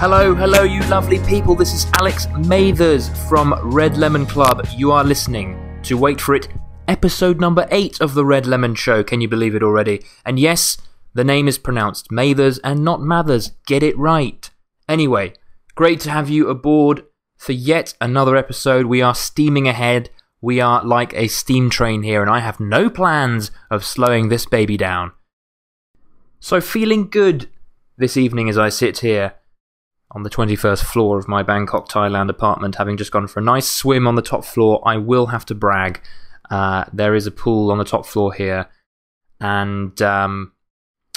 Hello, hello, you lovely people. This is Alex Mathers from Red Lemon Club. You are listening to Wait For It, episode number 8 of The Red Lemon Show. Can you believe it already? And yes, the name is pronounced Mathers and not Mathers. Get it right. Anyway, great to have you aboard for yet another episode. We are steaming ahead. We are like a steam train here, and I have no plans of slowing this baby down. So, feeling good this evening as I sit here on the 21st floor of my Bangkok, Thailand apartment, having just gone for a nice swim on the top floor. I will have to brag. Uh, there is a pool on the top floor here, and um,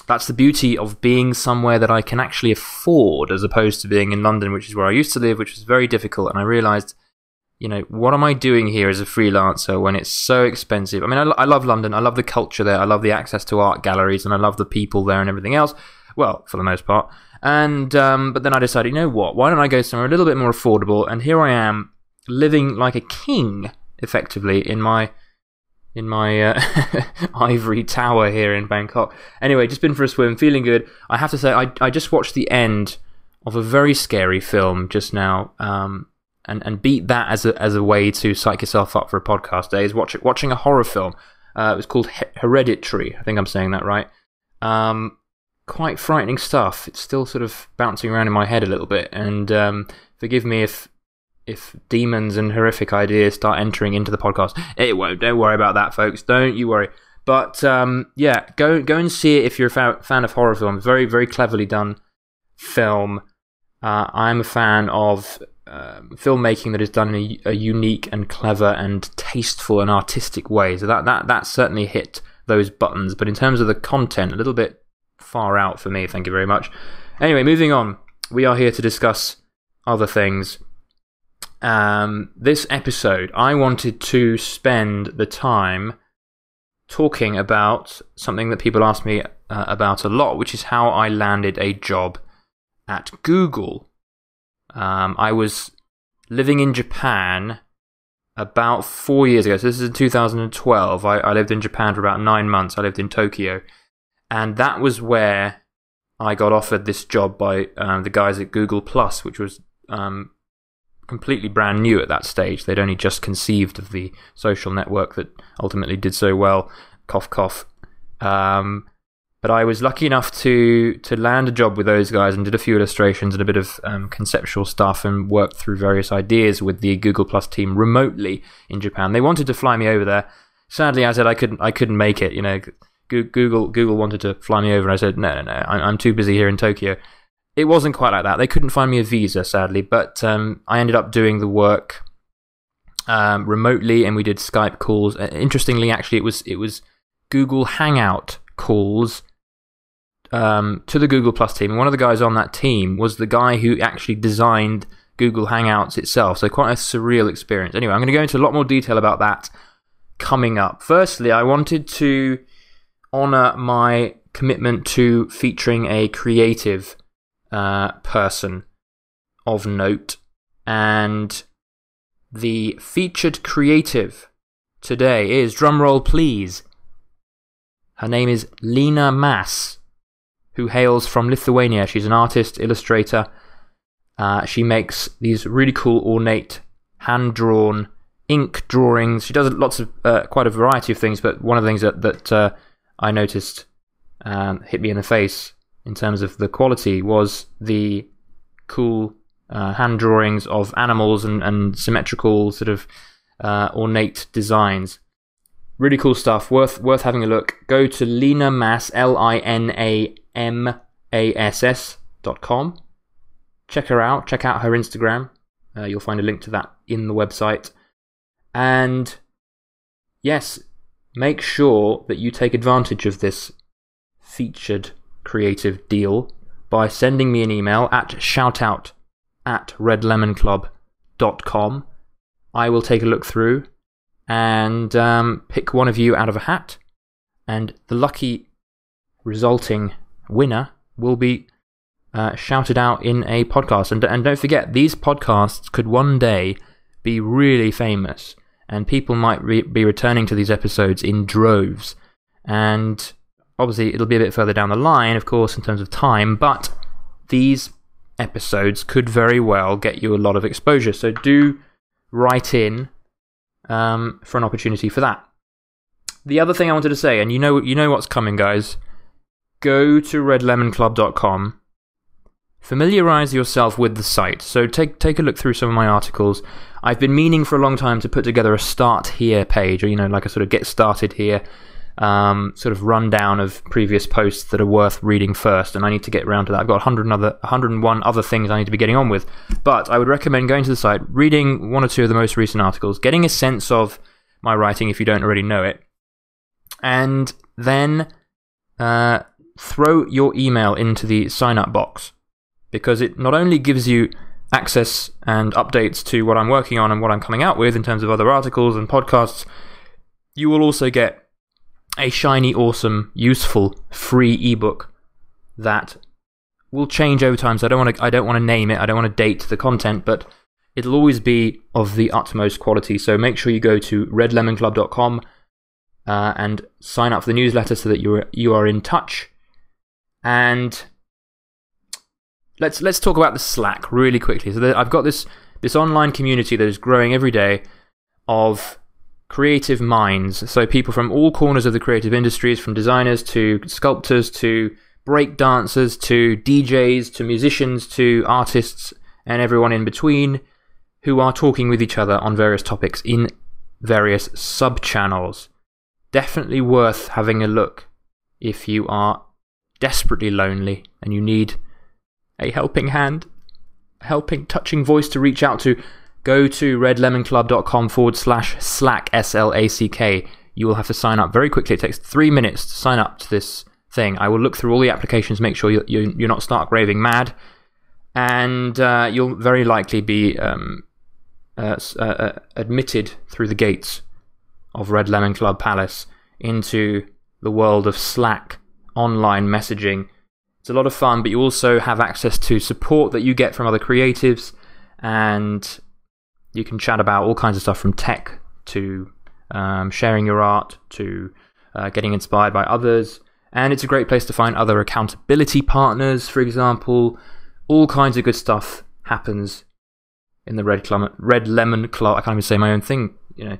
that's the beauty of being somewhere that I can actually afford as opposed to being in London, which is where I used to live, which was very difficult. And I realized, you know, what am I doing here as a freelancer when it's so expensive? I mean, I, I love London, I love the culture there, I love the access to art galleries, and I love the people there and everything else. Well, for the most part. And um, but then I decided, you know what? Why don't I go somewhere a little bit more affordable? And here I am, living like a king, effectively in my in my uh, ivory tower here in Bangkok. Anyway, just been for a swim, feeling good. I have to say, I I just watched the end of a very scary film just now. Um, and, and beat that as a as a way to psych yourself up for a podcast day is watch, watching a horror film. Uh, it was called Hereditary. I think I'm saying that right. Um, quite frightening stuff. It's still sort of bouncing around in my head a little bit, and um, forgive me if if demons and horrific ideas start entering into the podcast. It won't. Don't worry about that, folks. Don't you worry. But um, yeah, go go and see it if you're a fa- fan of horror films. Very very cleverly done film. Uh, I'm a fan of um, filmmaking that is done in a, a, unique and clever and tasteful and artistic way. So that that that certainly hit those buttons. But in terms of the content, a little bit far out for me, thank you very much. Anyway, moving on. We are here to discuss other things. Um, this episode, I wanted to spend the time talking about something that people ask me uh, about a lot, which is how I landed a job at Google. Um, I was living in Japan about four years ago. So this is in 2012. I, I lived in Japan for about nine months. I lived in Tokyo. And that was where I got offered this job by um, the guys at Google Plus, which was um, completely brand new at that stage. They'd only just conceived of the social network that ultimately did so well. Cough, cough. Um, but I was lucky enough to to land a job with those guys and did a few illustrations and a bit of um, conceptual stuff and worked through various ideas with the Google Plus team remotely in Japan. They wanted to fly me over there. Sadly, I said I couldn't. I couldn't make it. You know, Google Google wanted to fly me over, and I said, no, no, no, I'm too busy here in Tokyo. It wasn't quite like that. They couldn't find me a visa, sadly, but um, I ended up doing the work um, remotely, and we did Skype calls. Uh, interestingly, actually, it was it was Google Hangout calls um, to the Google Plus team, and one of the guys on that team was the guy who actually designed Google Hangouts itself. So quite a surreal experience. Anyway, I'm going to go into a lot more detail about that coming up. Firstly, I wanted to honor my commitment to featuring a creative uh, person of note. And the featured creative today is, drumroll please, her name is Lina Mass, who hails from Lithuania. She's an artist, illustrator. Uh, she makes these really cool, ornate, hand drawn ink drawings. She does lots of, uh, quite a variety of things, but one of the things that, that uh, I noticed um, hit me in the face in terms of the quality was the cool uh, hand drawings of animals and, and symmetrical sort of uh, ornate designs. Really cool stuff. Worth worth having a look. Go to Lina Mass L I N A M A S S dot com. Check her out. Check out her Instagram. Uh, you'll find a link to that in the website. And yes, make sure that you take advantage of this featured creative deal by sending me an email at shoutout at redlemonclub.com. I will take a look through and um, pick one of you out of a hat, and the lucky resulting winner will be uh, shouted out in a podcast. And, and don't forget, these podcasts could one day be really famous and people might re- be returning to these episodes in droves. And obviously, it'll be a bit further down the line, of course, in terms of time, but these episodes could very well get you a lot of exposure. So do write in um, for an opportunity for that. The other thing I wanted to say, and you know, you know what's coming, guys. Go to redlemonclub.com. Familiarize yourself with the site. So take take a look through some of my articles. I've been meaning for a long time to put together a start here page, or you know, like a sort of get started here um, sort of rundown of previous posts that are worth reading first, and I need to get around to that. I've got 100 other, 101 other things I need to be getting on with. But I would recommend going to the site, reading one or two of the most recent articles, getting a sense of my writing if you don't already know it, and then uh, throw your email into the sign up box because it not only gives you access and updates to what I'm working on and what I'm coming out with in terms of other articles and podcasts, you will also get a shiny, awesome, useful, free ebook that will change over time. So I don't want to. I don't want to name it. I don't want to date the content, but it'll always be of the utmost quality. So make sure you go to redlemonclub.com uh, and sign up for the newsletter so that you're you are in touch. And let's let's talk about the Slack really quickly. So I've got this this online community that is growing every day of creative minds. So, people from all corners of the creative industries, from designers to sculptors to break dancers to DJs to musicians to artists and everyone in between, who are talking with each other on various topics in various sub channels. Definitely worth having a look if you are desperately lonely and you need a helping hand, helping, touching voice to reach out to go to redlemonclub.com forward slash slack, S L A C K. You will have to sign up very quickly. It takes three minutes to sign up to this thing. I will look through all the applications, make sure you're, you're not stark raving mad, and uh, you'll very likely be um, uh, uh, uh, admitted through the gates of Red Lemon Club Palace into the world of Slack online messaging. It's a lot of fun, but you also have access to support that you get from other creatives and you can chat about all kinds of stuff from tech to um, sharing your art to uh, getting inspired by others. And it's a great place to find other accountability partners, for example. All kinds of good stuff happens in the Red, Club, Red Lemon Club. I can't even say my own thing, you know.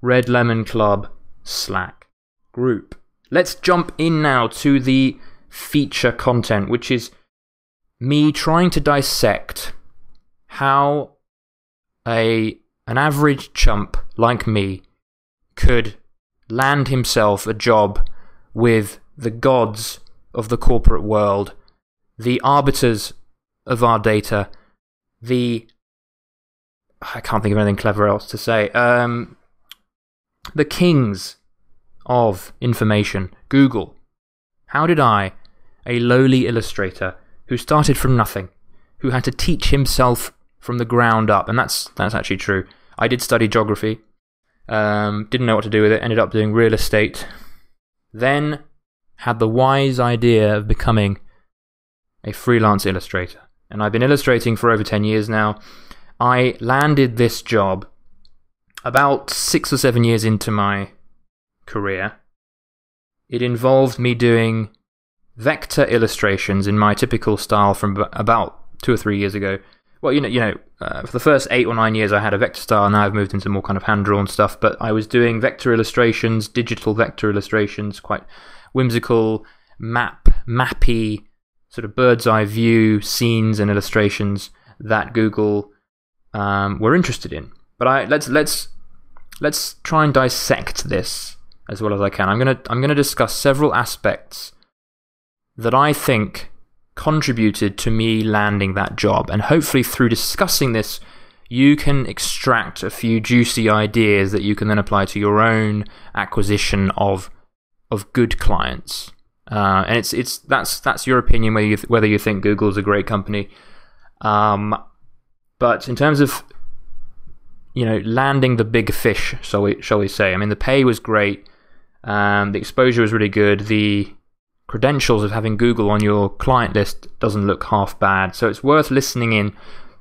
Red Lemon Club Slack group. Let's jump in now to the feature content, which is me trying to dissect how a an average chump like me could land himself a job with the gods of the corporate world, the arbiters of our data, the I can't think of anything clever else to say. Um, the kings of information, Google. How did I, a lowly illustrator who started from nothing, who had to teach himself from the ground up, and that's that's actually true. I did study geography, um, didn't know what to do with it, ended up doing real estate, then had the wise idea of becoming a freelance illustrator. And I've been illustrating for over 10 years now. I landed this job about six or seven years into my career. It involved me doing vector illustrations in my typical style from about two or three years ago well, you know, you know, uh, for the first eight or nine years, I had a vector style. Now I've moved into more kind of hand drawn stuff. But I was doing vector illustrations, digital vector illustrations, quite whimsical, map, mappy, sort of bird's eye view scenes and illustrations that Google um, were interested in. But I let's let's let's try and dissect this as well as I can. I'm gonna I'm gonna discuss several aspects that I think contributed to me landing that job. And hopefully, through discussing this, you can extract a few juicy ideas that you can then apply to your own acquisition of of good clients. Uh, and it's it's that's that's your opinion whether you th- whether you think Google's a great company. Um, but in terms of you know landing the big fish, shall we shall we say? I mean, the pay was great. Um, the exposure was really good. The credentials of having Google on your client list doesn't look half bad. So it's worth listening in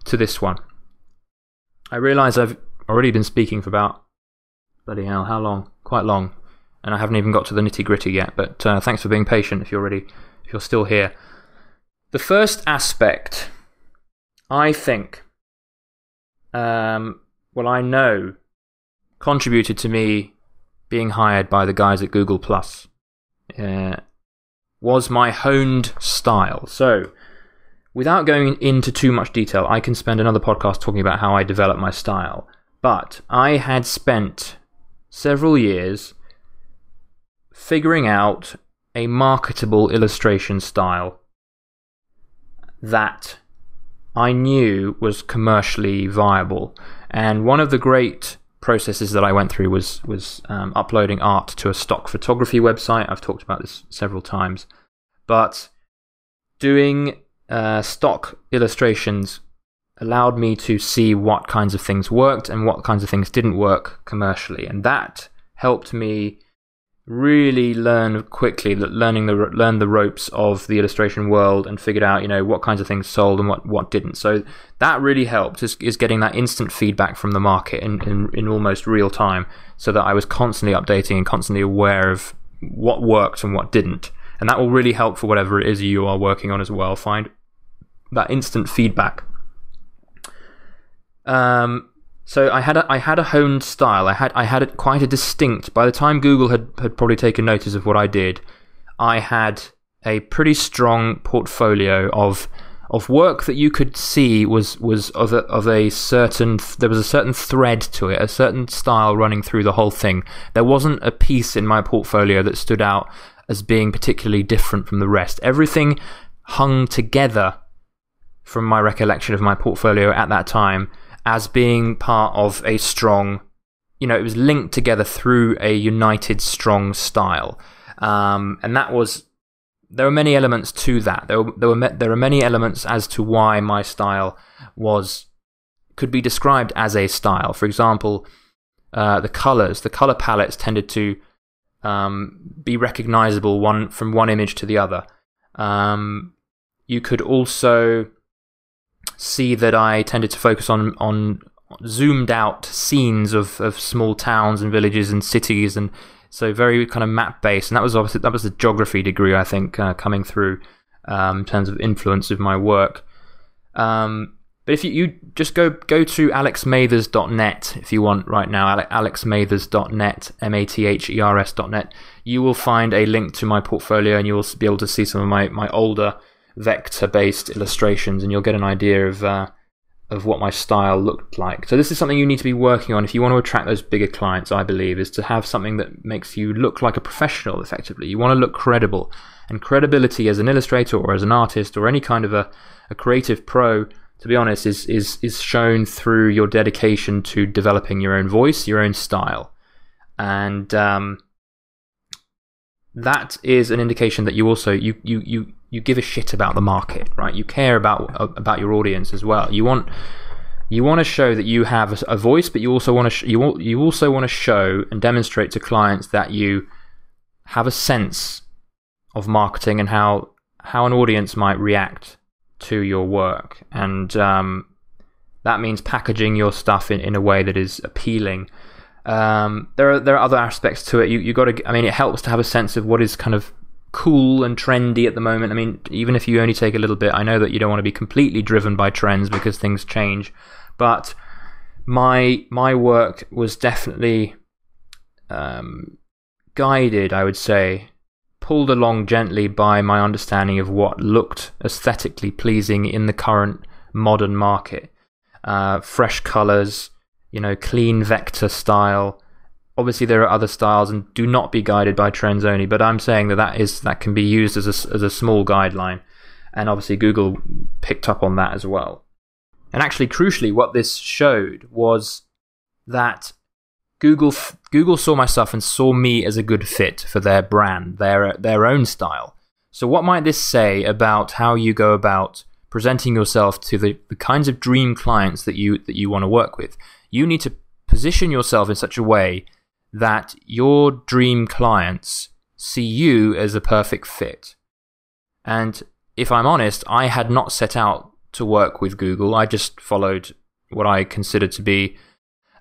to this one. I realize I've already been speaking for about, bloody hell, how long? Quite long. And I haven't even got to the nitty gritty yet, but uh, thanks for being patient if you're already, if you're still here. The first aspect I think, um, well, I know, contributed to me being hired by the guys at Google Plus uh, was my honed style. So, without going into too much detail, I can spend another podcast talking about how I developed my style. But I had spent several years figuring out a marketable illustration style that I knew was commercially viable. And one of the great processes that I went through was was um, uploading art to a stock photography website. I've talked about this several times, but doing uh, stock illustrations allowed me to see what kinds of things worked and what kinds of things didn't work commercially, and that helped me really learn quickly that learning the learn the ropes of the illustration world and figured out you know what kinds of things sold and what what didn't. So that really helped is, is getting that instant feedback from the market in, in in almost real time so that I was constantly updating and constantly aware of what worked and what didn't. And that will really help for whatever it is you are working on as well. Find that instant feedback. Um so I had a, I had a honed style. I had I had it quite a distinct. By the time Google had had probably taken notice of what I did, I had a pretty strong portfolio of of work that you could see was was of a, of a certain there was a certain thread to it, a certain style running through the whole thing. There wasn't a piece in my portfolio that stood out as being particularly different from the rest. Everything hung together from my recollection of my portfolio at that time as being part of a strong, you know, it was linked together through a united, strong style. Um, and that was, there were many elements to that. There were, there were, there are many elements as to why my style was, could be described as a style. For example, uh, the colors, the color palettes tended to um, be recognizable one from one image to the other. Um, you could also see that I tended to focus on on zoomed out scenes of, of small towns and villages and cities and so very kind of map based. And that was obviously that was the geography degree I think uh, coming through um, in terms of influence of my work. Um, but if you, you just go go to alexmathers.net if you want right now alexmathers.net m-a-t-h-e-r-s.net you will find a link to my portfolio and you will be able to see some of my, my older vector based illustrations, and you'll get an idea of. Uh, of what my style looked like. So this is something you need to be working on if you want to attract those bigger clients, I believe, is to have something that makes you look like a professional effectively. You want to look credible. And credibility as an illustrator or as an artist or any kind of a, a creative pro, to be honest, is, is, is shown through your dedication to developing your own voice, your own style. And um, that is an indication that you also you, you, you you give a shit about the market, right? You care about about your audience as well. You want you want to show that you have a, voice, but you also want to you you also want to show and demonstrate to clients that you have a sense of marketing and how how an audience might react to your work, and um, that means packaging your stuff in, in a way that is appealing. Um, there are there are other aspects to it. You you got to. I mean, it helps to have a sense of what is kind of cool and trendy at the moment. I mean, even if you only take a little bit, I know that you don't want to be completely driven by trends because things change. But my my work was definitely um, guided, I would say, pulled along gently by my understanding of what looked aesthetically pleasing in the current modern market. Uh, fresh colors, you know, clean vector style, obviously there are other styles and do not be guided by trends only but i'm saying that that is that can be used as a, as a small guideline. And obviously google picked up on that as well. And actually crucially what this showed was that google google saw my stuff and saw me as a good fit for their brand their their own style. So what might this say about how you go about presenting yourself to the, the kinds of dream clients that you that you want to work with? You need to position yourself in such a way that your dream clients see you as a perfect fit. And if I'm honest, I had not set out to work with Google. I just followed what I considered to be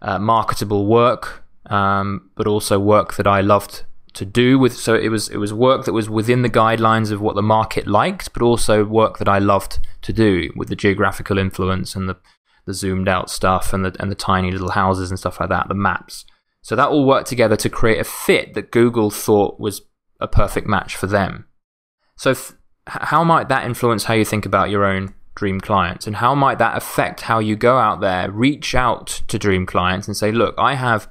uh, marketable work, um, but also work that I loved to do with. So it was it was work that was within the guidelines of what the market liked, but also work that I loved to do with the geographical influence and the the zoomed out stuff and the and the tiny little houses and stuff like that, the maps. So that all worked together to create a fit that Google thought was a perfect match for them. So, f- how might that influence how you think about your own dream clients? And how might that affect how you go out there, reach out to dream clients and say, look, I have,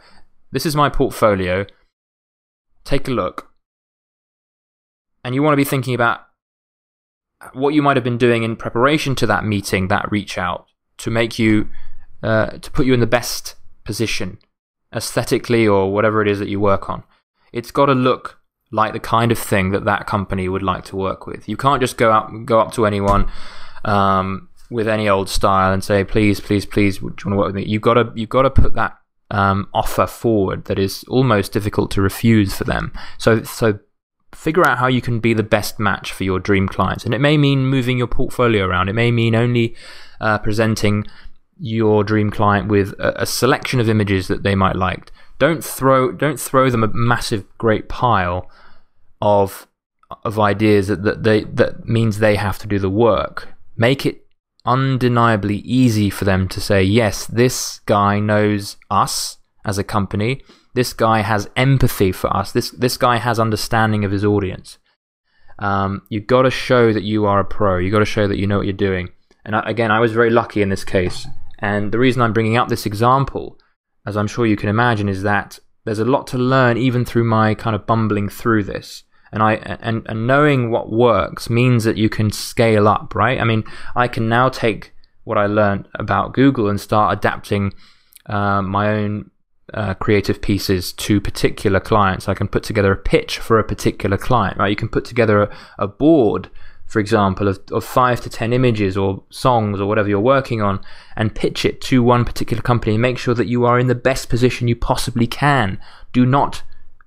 this is my portfolio. Take a look. And you want to be thinking about what you might have been doing in preparation to that meeting, that reach out, to make you, uh, to put you in the best position aesthetically or whatever it is that you work on. It's got to look like the kind of thing that that company would like to work with. You can't just go up go up to anyone um, with any old style and say, "Please, please, please, do you want to work with me?" You've got to you've got to put that um, offer forward that is almost difficult to refuse for them. So so figure out how you can be the best match for your dream clients, and it may mean moving your portfolio around. It may mean only uh, presenting your dream client with a, a, selection of images that they might like. Don't throw don't throw them a massive great pile of of ideas that, that they that means they have to do the work. Make it undeniably easy for them to say, yes, this guy knows us as a company. This guy has empathy for us. This this guy has understanding of his audience. Um, you've got to show that you are a pro. You've got to show that you know what you're doing. And I, again, I was very lucky in this case. And the reason I'm bringing up this example, as I'm sure you can imagine, is that there's a lot to learn even through my kind of bumbling through this. And I and, and knowing what works means that you can scale up, right? I mean, I can now take what I learned about Google and start adapting uh, my own uh, creative pieces to particular clients. I can put together a pitch for a particular client, right? You can put together a, a board for example, of, of five to ten images or songs or whatever you're working on, and pitch it to one particular company. Make sure that you are in the best position you possibly can. Do not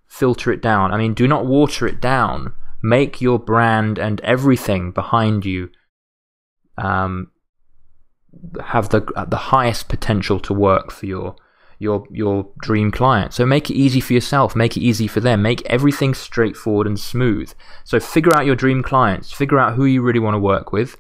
filter it down. I mean, do not water it down. Make your brand and everything behind you um, have the the highest potential to work for your your your dream client. So make it easy for yourself, make it easy for them, make everything straightforward and smooth. So figure out your dream clients, figure out who you really want to work with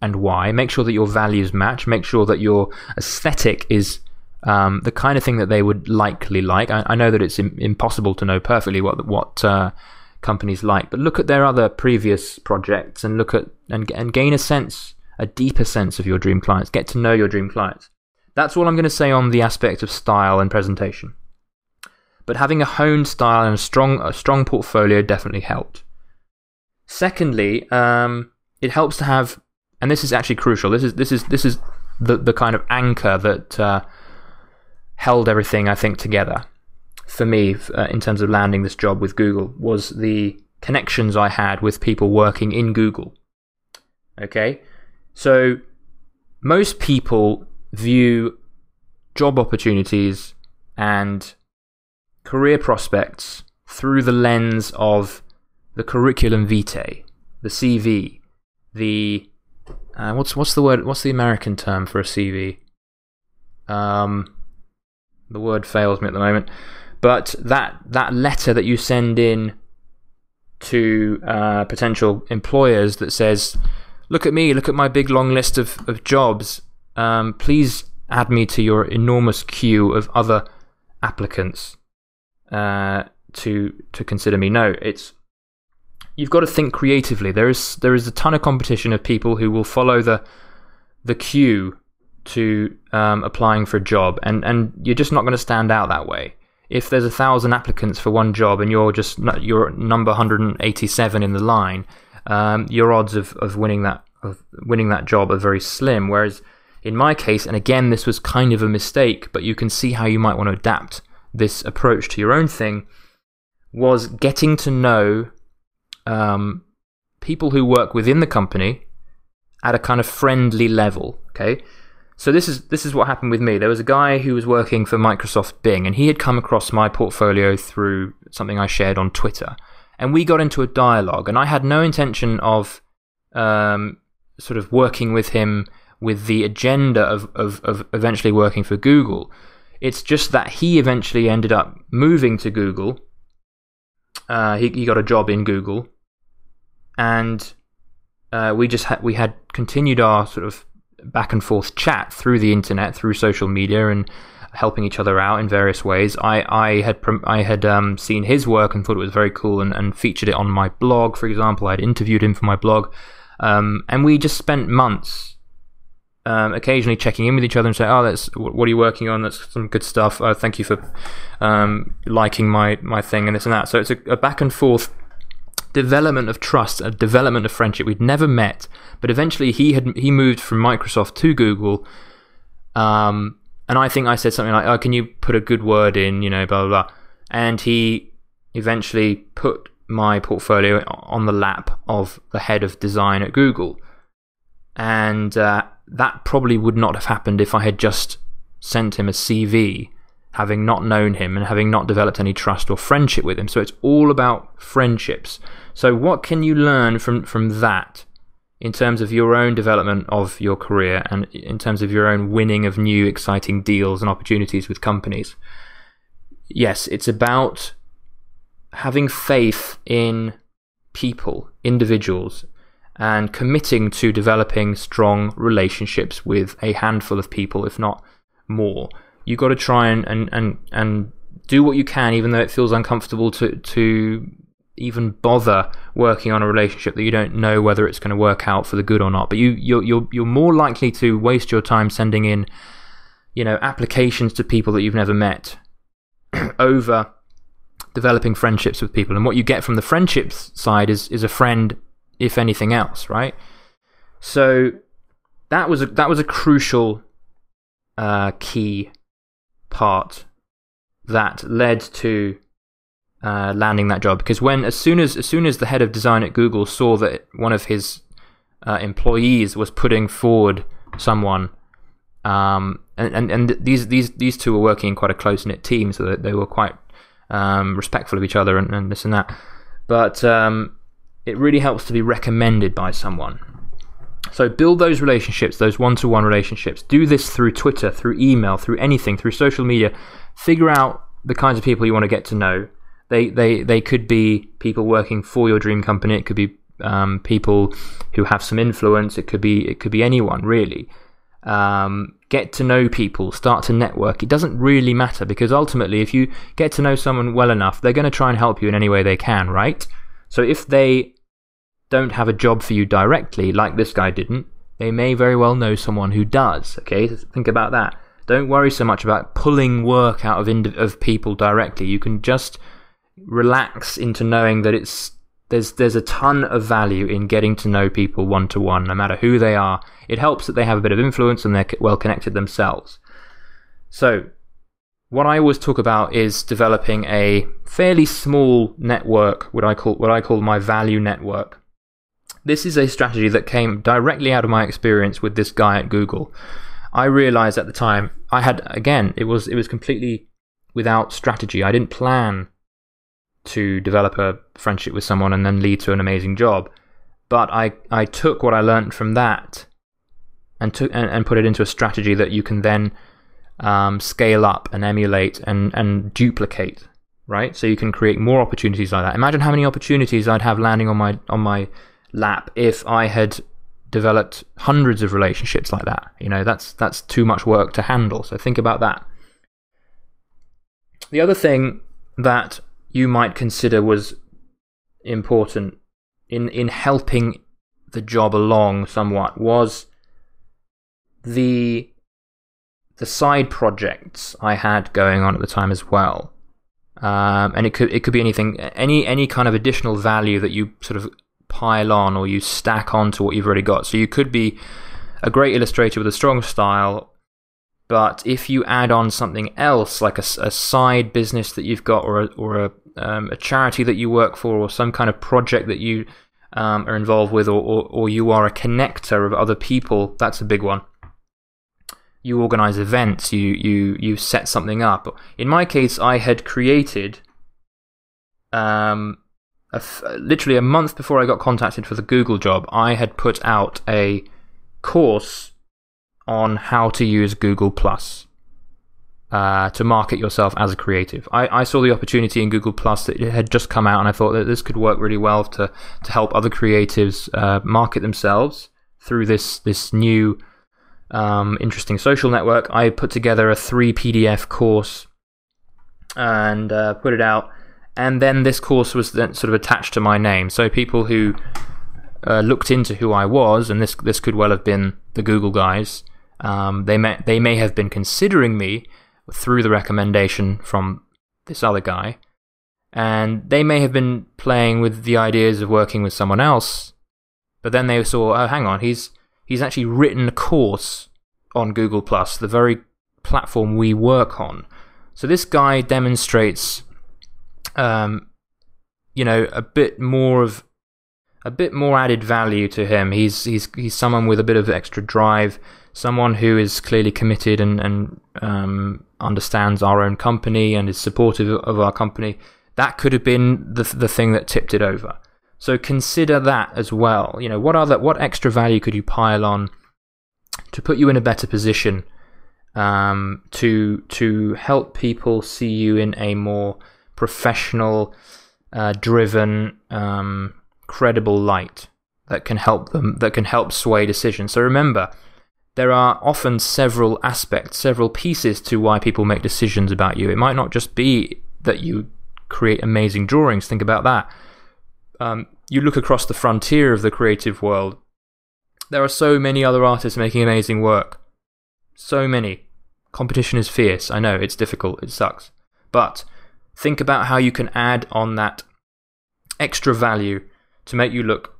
and why. Make sure that your values match, make sure that your aesthetic is um, the kind of thing that they would likely like. I, I know that it's Im- impossible to know perfectly what what uh, companies like, but look at their other previous projects and look at and and gain a sense, a deeper sense of your dream clients. Get to know your dream clients. That's all I'm going to say on the aspect of style and presentation. But having a honed style and a strong, a strong portfolio definitely helped. Secondly, um, it helps to have, and this is actually crucial. This is this is this is the the kind of anchor that uh, held everything I think together for me uh, in terms of landing this job with Google was the connections I had with people working in Google. Okay, so most people view job opportunities and career prospects through the lens of the curriculum vitae, the CV, the uh, what's what's the word? What's the American term for a CV? Um, the word fails me at the moment. But that that letter that you send in to uh, potential employers that says, "Look at me, look at my big long list of, of jobs um, please add me to your enormous queue of other applicants uh, to to consider me. No, it's you've got to think creatively. There is there is a ton of competition of people who will follow the the queue to um, applying for a job, and and you're just not going to stand out that way. If there's a thousand applicants for one job and you're just you're number 187 in the line, um, your odds of, of winning that of winning that job are very slim. Whereas in my case, and again, this was kind of a mistake, but you can see how you might want to adapt this approach to your own thing, was getting to know um, people who work within the company at a kind of friendly level. Okay. So this is this is what happened with me. There was a guy who was working for Microsoft Bing, and he had come across my portfolio through something I shared on Twitter, and we got into a dialogue. And I had no intention of um, sort of working with him with the agenda of, of, of eventually working for Google. It's just that he eventually ended up moving to Google uh, he he got a job in Google, and uh, we just had we had continued our sort of back and forth chat through the internet, through social media, and helping each other out in various ways. I, I had I had um, seen his work and thought it was very cool and, and featured it on my blog, for example. I'd interviewed him for my blog, um, and we just spent months um, occasionally checking in with each other and say, "Oh, that's what are you working on? That's some good stuff. Oh, thank you for um, liking my my thing and this and that." So it's a, a, back and forth development of trust, a development of friendship. We'd never met, but eventually he had he moved from Microsoft to Google. Um, and I think I said something like, "Oh, can you put a good word in?" You know, blah blah blah. And he eventually put my portfolio on the lap of the head of design at Google, and. Uh, that probably would not have happened if I had just sent him a CV, having not known him and having not developed any trust or friendship with him. So it's all about friendships. So, what can you learn from, from that in terms of your own development of your career and in terms of your own winning of new, exciting deals and opportunities with companies? Yes, it's about having faith in people, individuals, and committing to developing strong relationships with a handful of people, if not more. You've got to try and, and, and, and do what you can, even though it feels uncomfortable to, to even bother working on a relationship that you don't know whether it's going to work out for the good or not. But you, you're, you're, you're more likely to waste your time sending in, you know, applications to people that you've never met over developing friendships with people. And what you get from the friendships side is, is a friend if anything else, right? So that was a, that was a crucial uh, key part that led to uh, landing that job. Because when as soon as as soon as the head of design at Google saw that one of his uh, employees was putting forward someone, um, and, and and these these these two were working in quite a close knit team, so that they were quite um, respectful of each other and, and this and that. But um, it really helps to be recommended by someone. So build those relationships, those one to one relationships. Do this through Twitter, through email, through anything, through social media. Figure out the kinds of people you want to get to know. They, they, they could be people working for your dream company. It could be um, people who have some influence. It could be, it could be anyone, really. Um, get to know people, start to network. It doesn't really matter because ultimately, if you get to know someone well enough, they're going to try and help you in any way they can, right? So if they don't have a job for you directly, like this guy didn't, they may very well know someone who does. Okay, think about that. Don't worry so much about pulling work out of ind- of people directly. You can just relax into knowing that it's there's there's a ton of value in getting to know people one to one, no matter who they are. It helps that they have a bit of influence and they're well connected themselves. So, what I always talk about is developing a fairly small network, what I call what I call my value network. This is a strategy that came directly out of my experience with this guy at Google. I realized at the time I had again it was it was completely without strategy. I didn't plan to develop a friendship with someone and then lead to an amazing job. But I, I took what I learned from that and took and, and put it into a strategy that you can then um, scale up and emulate and, and duplicate, right? So you can create more opportunities like that. Imagine how many opportunities I'd have landing on my on my lap if I had developed hundreds of relationships like that. You know, that's that's too much work to handle. So think about that. The other thing that you might consider was important in in helping the job along somewhat was the the side projects I had going on at the time as well. Um, and it could it could be anything, any any kind of additional value that you sort of pile on or you stack onto what you've already got. So you could be a great illustrator with a strong style, but if you add on something else, like a, a side business that you've got, or a, or a, um, a charity that you work for, or some kind of project that you um, are involved with, or, or, or you are a connector of other people, that's a big one. You organize events, you, you, you set something up. In my case, I had created um, literally a month before I got contacted for the Google job, I had put out a course on how to use Google Plus. uh, to market yourself as a creative. I, I saw the opportunity in Google Plus that it had just come out, and I thought that this could work really well to to help other creatives uh, market themselves through this this new um, interesting social network. I put together a three PDF course and uh, put it out, and then this course was then sort of attached to my name. So people who uh, looked into who I was, and this this could well have been the Google guys. Um, they may they may have been considering me through the recommendation from this other guy, and they may have been playing with the ideas of working with someone else, but then they saw, oh, hang on, he's he's actually written a course on Google Plus, the very platform we work on. So this guy demonstrates, um, you know, a bit more of a bit more added value to him. He's he's he's someone with a bit of extra drive, someone who is clearly committed and and um, understands our own company and is supportive of our company. That could have been the the thing that tipped it over. So consider that as well. You know, what other what extra value could you pile on to put you in a better position um, to to help people see you in a more professional, uh, driven, um, credible light that can help them that can help sway decisions. So remember, there are often several aspects, several pieces to why people make decisions about you. It might not just be that you create amazing drawings. Think about that. Um, you look across the frontier of the creative world. There are so many other artists making amazing work. So many. Competition is fierce. I know, it's difficult, it sucks. But think about how you can add on that extra value to make you look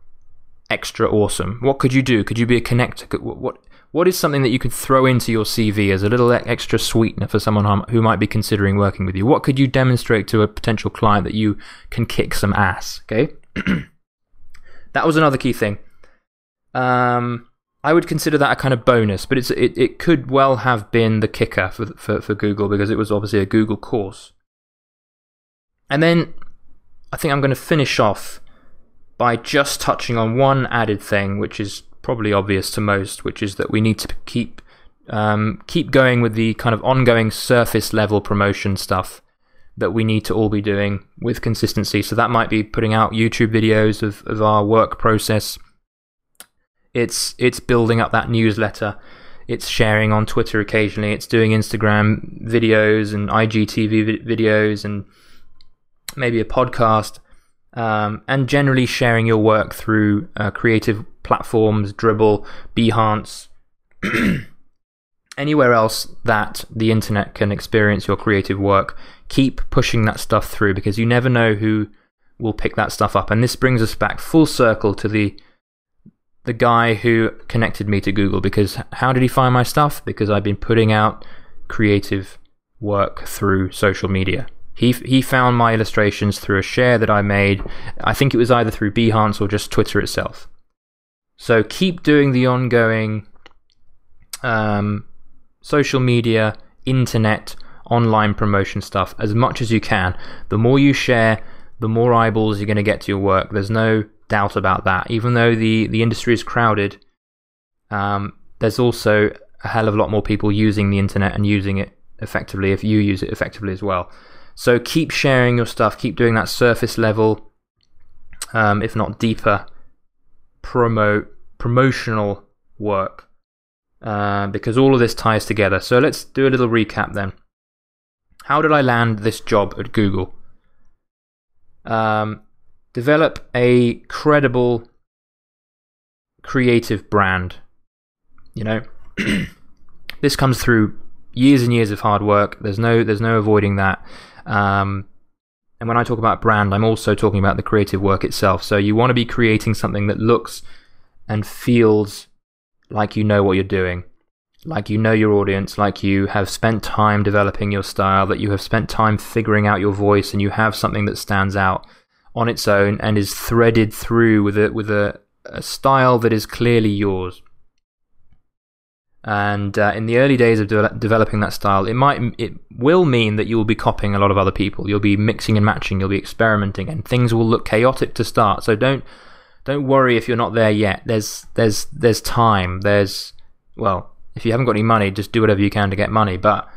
extra awesome. What could you do? Could you be a connector? What, what what is something that you could throw into your CV as a little extra sweetener for someone who might be considering working with you? What could you demonstrate to a potential client that you can kick some ass? Okay, that was another key thing. Um, I would consider that a kind of bonus, but it's it, it could well have been the kicker for, for for Google because it was obviously a Google course. And then I think I'm going to finish off by just touching on one added thing, which is probably obvious to most, which is that we need to keep um, keep going with the kind of ongoing surface level promotion stuff that we need to all be doing with consistency. So that might be putting out YouTube videos of, of our work process. It's it's building up that newsletter. It's sharing on Twitter occasionally. It's doing Instagram videos and IGTV videos and maybe a podcast. Um, and generally sharing your work through uh, creative platforms, Dribbble, Behance, anywhere else that the internet can experience your creative work. Keep pushing that stuff through because you never know who will pick that stuff up. And this brings us back full circle to the the guy who connected me to Google because how did he find my stuff? Because I've been putting out creative work through social media. He he found my illustrations through a share that I made. I think it was either through Behance or just Twitter itself. So keep doing the ongoing um, social media, internet, online promotion stuff as much as you can. The more you share, the more eyeballs you're going to get to your work. There's no doubt about that. Even though the, the industry is crowded, um, there's also a hell of a lot more people using the internet and using it effectively if you use it effectively as well. So keep sharing your stuff, keep doing that surface level, um, if not deeper, promote promotional work uh, because all of this ties together. So let's do a little recap then. How did I land this job at Google? Um, develop a credible creative brand. You know, this comes through years and years of hard work. There's no there's no avoiding that. Um, and when I talk about brand, I'm also talking about the creative work itself. So you want to be creating something that looks and feels like you know what you're doing, like you know your audience, like you have spent time developing your style, that you have spent time figuring out your voice, and you have something that stands out on its own and is threaded through with a with a, a style that is clearly yours. And uh, in the early days of de- developing that style, it might it will mean that you will be copying a lot of other people. You'll be mixing and matching. You'll be experimenting, and things will look chaotic to start. So don't don't worry if you're not there yet. There's there's there's time. There's well, if you haven't got any money, just do whatever you can to get money. But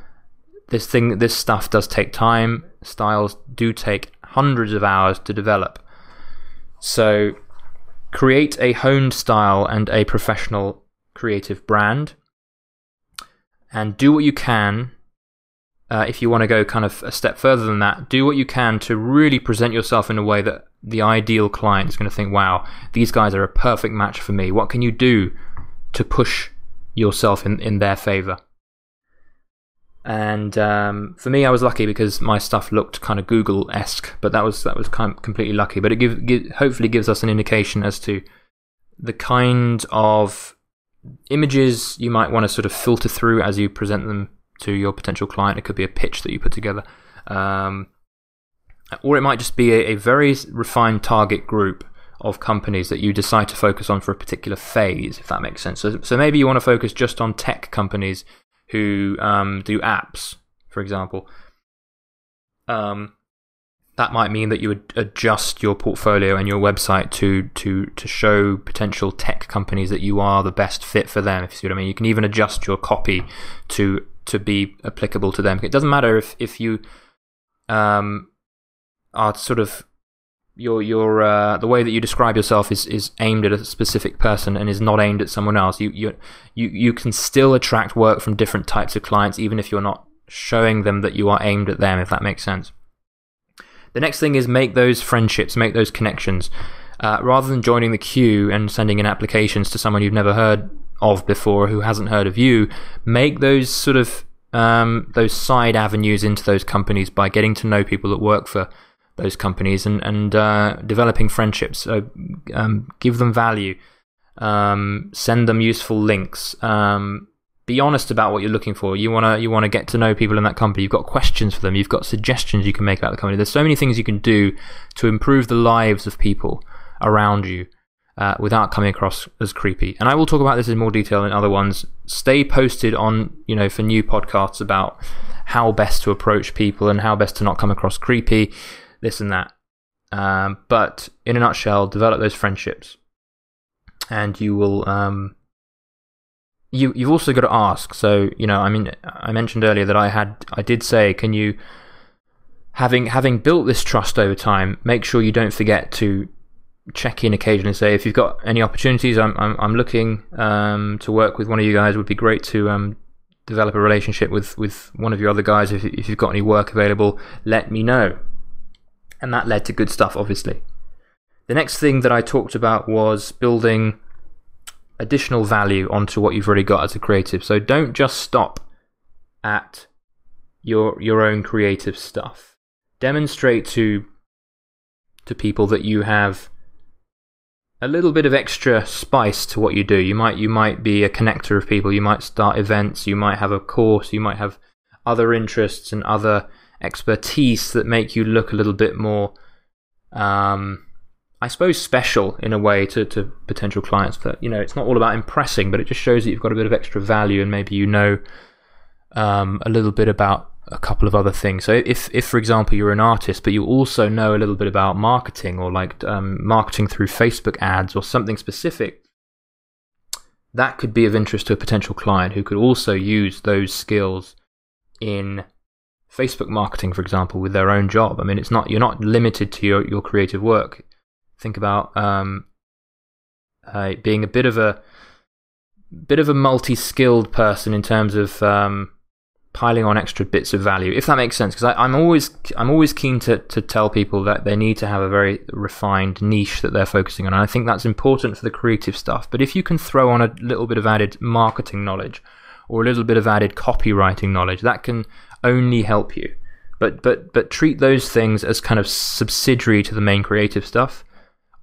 this thing, this stuff does take time. Styles do take hundreds of hours to develop. So, create a honed style and a professional creative brand, and do what you can. Uh, if you want to go kind of a step further than that, do what you can to really present yourself in a way that the ideal client is going to think, wow, these guys are a perfect match for me. What can you do to push yourself in, in their favor? And um, for me, I was lucky because my stuff looked kind of Google esque, but that was that was kind of completely lucky. But it give, give, hopefully gives us an indication as to the kind of images you might want to sort of filter through as you present them to your potential client. It could be a pitch that you put together, um, or it might just be a, a very refined target group of companies that you decide to focus on for a particular phase, if that makes sense. So, so maybe you want to focus just on tech companies who um, do apps, for example. Um, that might mean that you would adjust your portfolio and your website to to to show potential tech companies that you are the best fit for them. If you see what I mean, you can even adjust your copy to to be applicable to them. It doesn't matter if if you um, are sort of your your uh, the way that you describe yourself is is aimed at a specific person and is not aimed at someone else. You you you you can still attract work from different types of clients, even if you're not showing them that you are aimed at them. If that makes sense. The next thing is make those friendships, make those connections. Uh, rather than joining the queue and sending in applications to someone you've never heard of before who hasn't heard of you, make those sort of um, those side avenues into those companies by getting to know people that work for those companies and and uh, developing friendships. So um, give them value, um, send them useful links. Be honest about what you're looking for. You wanna you wanna get to know people in that company. You've got questions for them. You've got suggestions you can make about the company. There's so many things you can do to improve the lives of people around you. Uh, without coming across as creepy, and I will talk about this in more detail in other ones. Stay posted on, you know, for new podcasts about how best to approach people and how best to not come across creepy this and that. Um, but in a nutshell, develop those friendships, and you will. Um, you you've also got to ask. So you know, I mean, I mentioned earlier that I had I did say, can you, having having built this trust over time, make sure you don't forget to check in occasionally say if you've got any opportunities. I'm I'm, I'm looking um, to work with one of you guys. It would be great to um, develop a relationship with with one of your other guys. If if you've got any work available, let me know and that led to good stuff, obviously. The next thing that I talked about was building additional value onto what you've already got as a creative. So don't just stop at your your own creative stuff. Demonstrate to to people that you have a little bit of extra spice to what you do. You might you might be a connector of people. You might start events. You might have a course. You might have other interests and other expertise that make you look a little bit more, um, I suppose, special in a way to, to potential clients. That you know, it's not all about impressing, but it just shows that you've got a bit of extra value, and maybe you know um, a little bit about a couple of other things. So, if, if for example you're an artist, but you also know a little bit about marketing or like um, marketing through Facebook ads or something specific, that could be of interest to a potential client who could also use those skills in Facebook marketing, for example, with their own job. I mean, it's not you're not limited to your, your creative work. Think about um, uh, being a bit of a bit of a multi-skilled person in terms of um, piling on extra bits of value, if that makes sense. Because I'm always I'm always keen to to tell people that they need to have a very refined niche that they're focusing on, and I think that's important for the creative stuff. But if you can throw on a little bit of added marketing knowledge or a little bit of added copywriting knowledge, that can only help you. But but but treat those things as kind of subsidiary to the main creative stuff,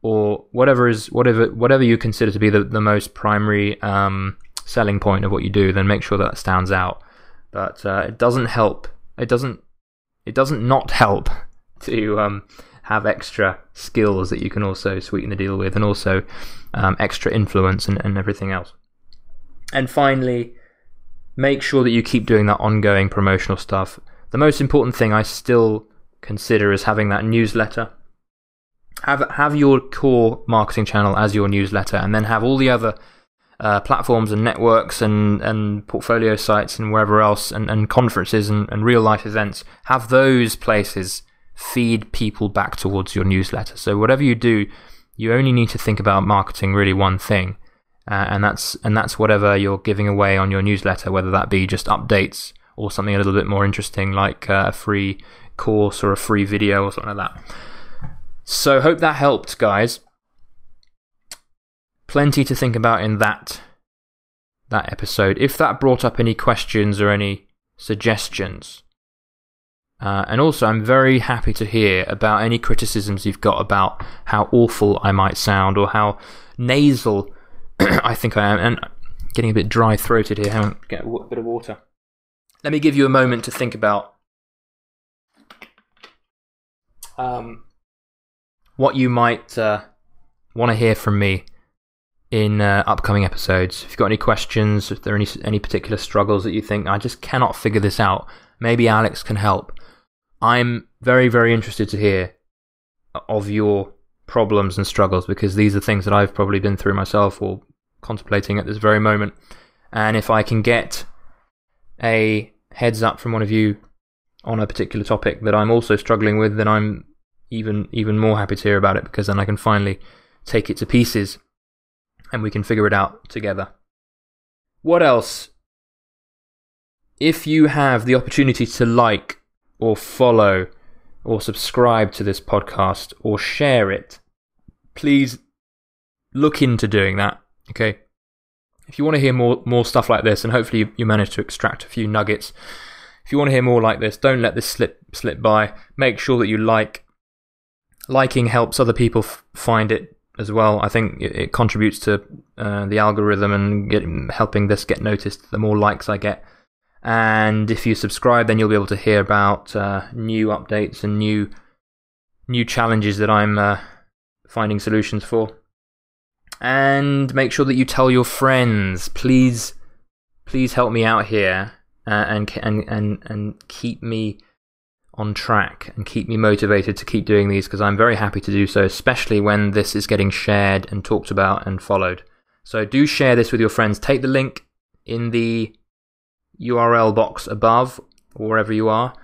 or whatever is whatever whatever you consider to be the, the most primary um, selling point of what you do. Then make sure that stands out. But uh, it doesn't help. It doesn't. It doesn't not help to um, have extra skills that you can also sweeten the deal with, and also um, extra influence and, and everything else. And finally, make sure that you keep doing that ongoing promotional stuff. The most important thing I still consider is having that newsletter. Have have your core marketing channel as your newsletter, and then have all the other uh, platforms and networks and, and portfolio sites and wherever else and, and conferences and, and real life events, have those places feed people back towards your newsletter. So whatever you do, you only need to think about marketing really one thing, uh, and that's and that's whatever you're giving away on your newsletter, whether that be just updates or something a little bit more interesting like uh, a free course or a free video or something like that. So hope that helped, guys. Plenty to think about in that that episode. If that brought up any questions or any suggestions, uh, and also, I'm very happy to hear about any criticisms you've got about how awful I might sound or how nasal I think I am. And getting a bit dry throated here. Hang on, get a bit of water. Let me give you a moment to think about um, what you might uh, want to hear from me in uh, upcoming episodes. If you've got any questions, if there are any, any particular struggles that you think, I just cannot figure this out, maybe Alex can help. I'm very, very interested to hear of your problems and struggles because these are things that I've probably been through myself or contemplating at this very moment. And if I can get a heads up from one of you on a particular topic that I'm also struggling with, then I'm even even more happy to hear about it because then I can finally take it to pieces and we can figure it out together. What else? If you have the opportunity to like or follow or subscribe to this podcast or share it, please look into doing that. Okay. If you want to hear more, more stuff like this, and hopefully you, you manage to extract a few nuggets, if you want to hear more like this, don't let this slip slip by. Make sure that you like. Liking helps other people f- find it as well. I think it, it contributes to uh, the algorithm and get, helping this get noticed. The more likes I get, and if you subscribe, then you'll be able to hear about uh, new updates and new new challenges that I'm uh, finding solutions for. And make sure that you tell your friends. Please, please help me out here uh, and and and and keep me on track and keep me motivated to keep doing these because I'm very happy to do so, especially when this is getting shared and talked about and followed. So do share this with your friends. Take the link in the URL box above, or wherever you are.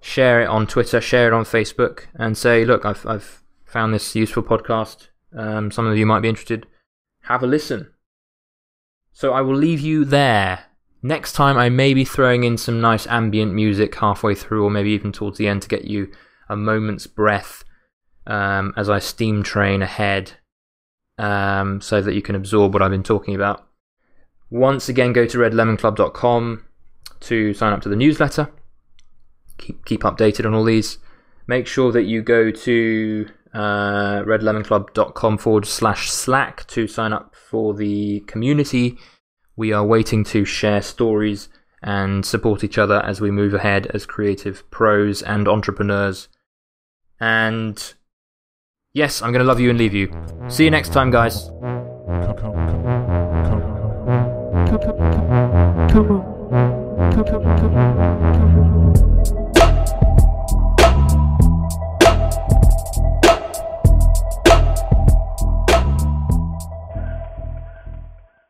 Share it on Twitter, share it on Facebook, and say, look, I've, I've found this useful podcast. Um, some of you might be interested. Have a listen. So I will leave you there. Next time, I may be throwing in some nice ambient music halfway through, or maybe even towards the end to get you a moment's breath um, as I steam train ahead um, so that you can absorb what I've been talking about. Once again, go to redlemonclub.com to sign up to the newsletter. Keep keep updated on all these. Make sure that you go to uh, redlemonclub.com forward slash slack to sign up for the community. We are waiting to share stories and support each other as we move ahead as creative pros and entrepreneurs. And yes, I'm going to love you and leave you. See you next time, guys. Come. Come, come, come. Come, come, come.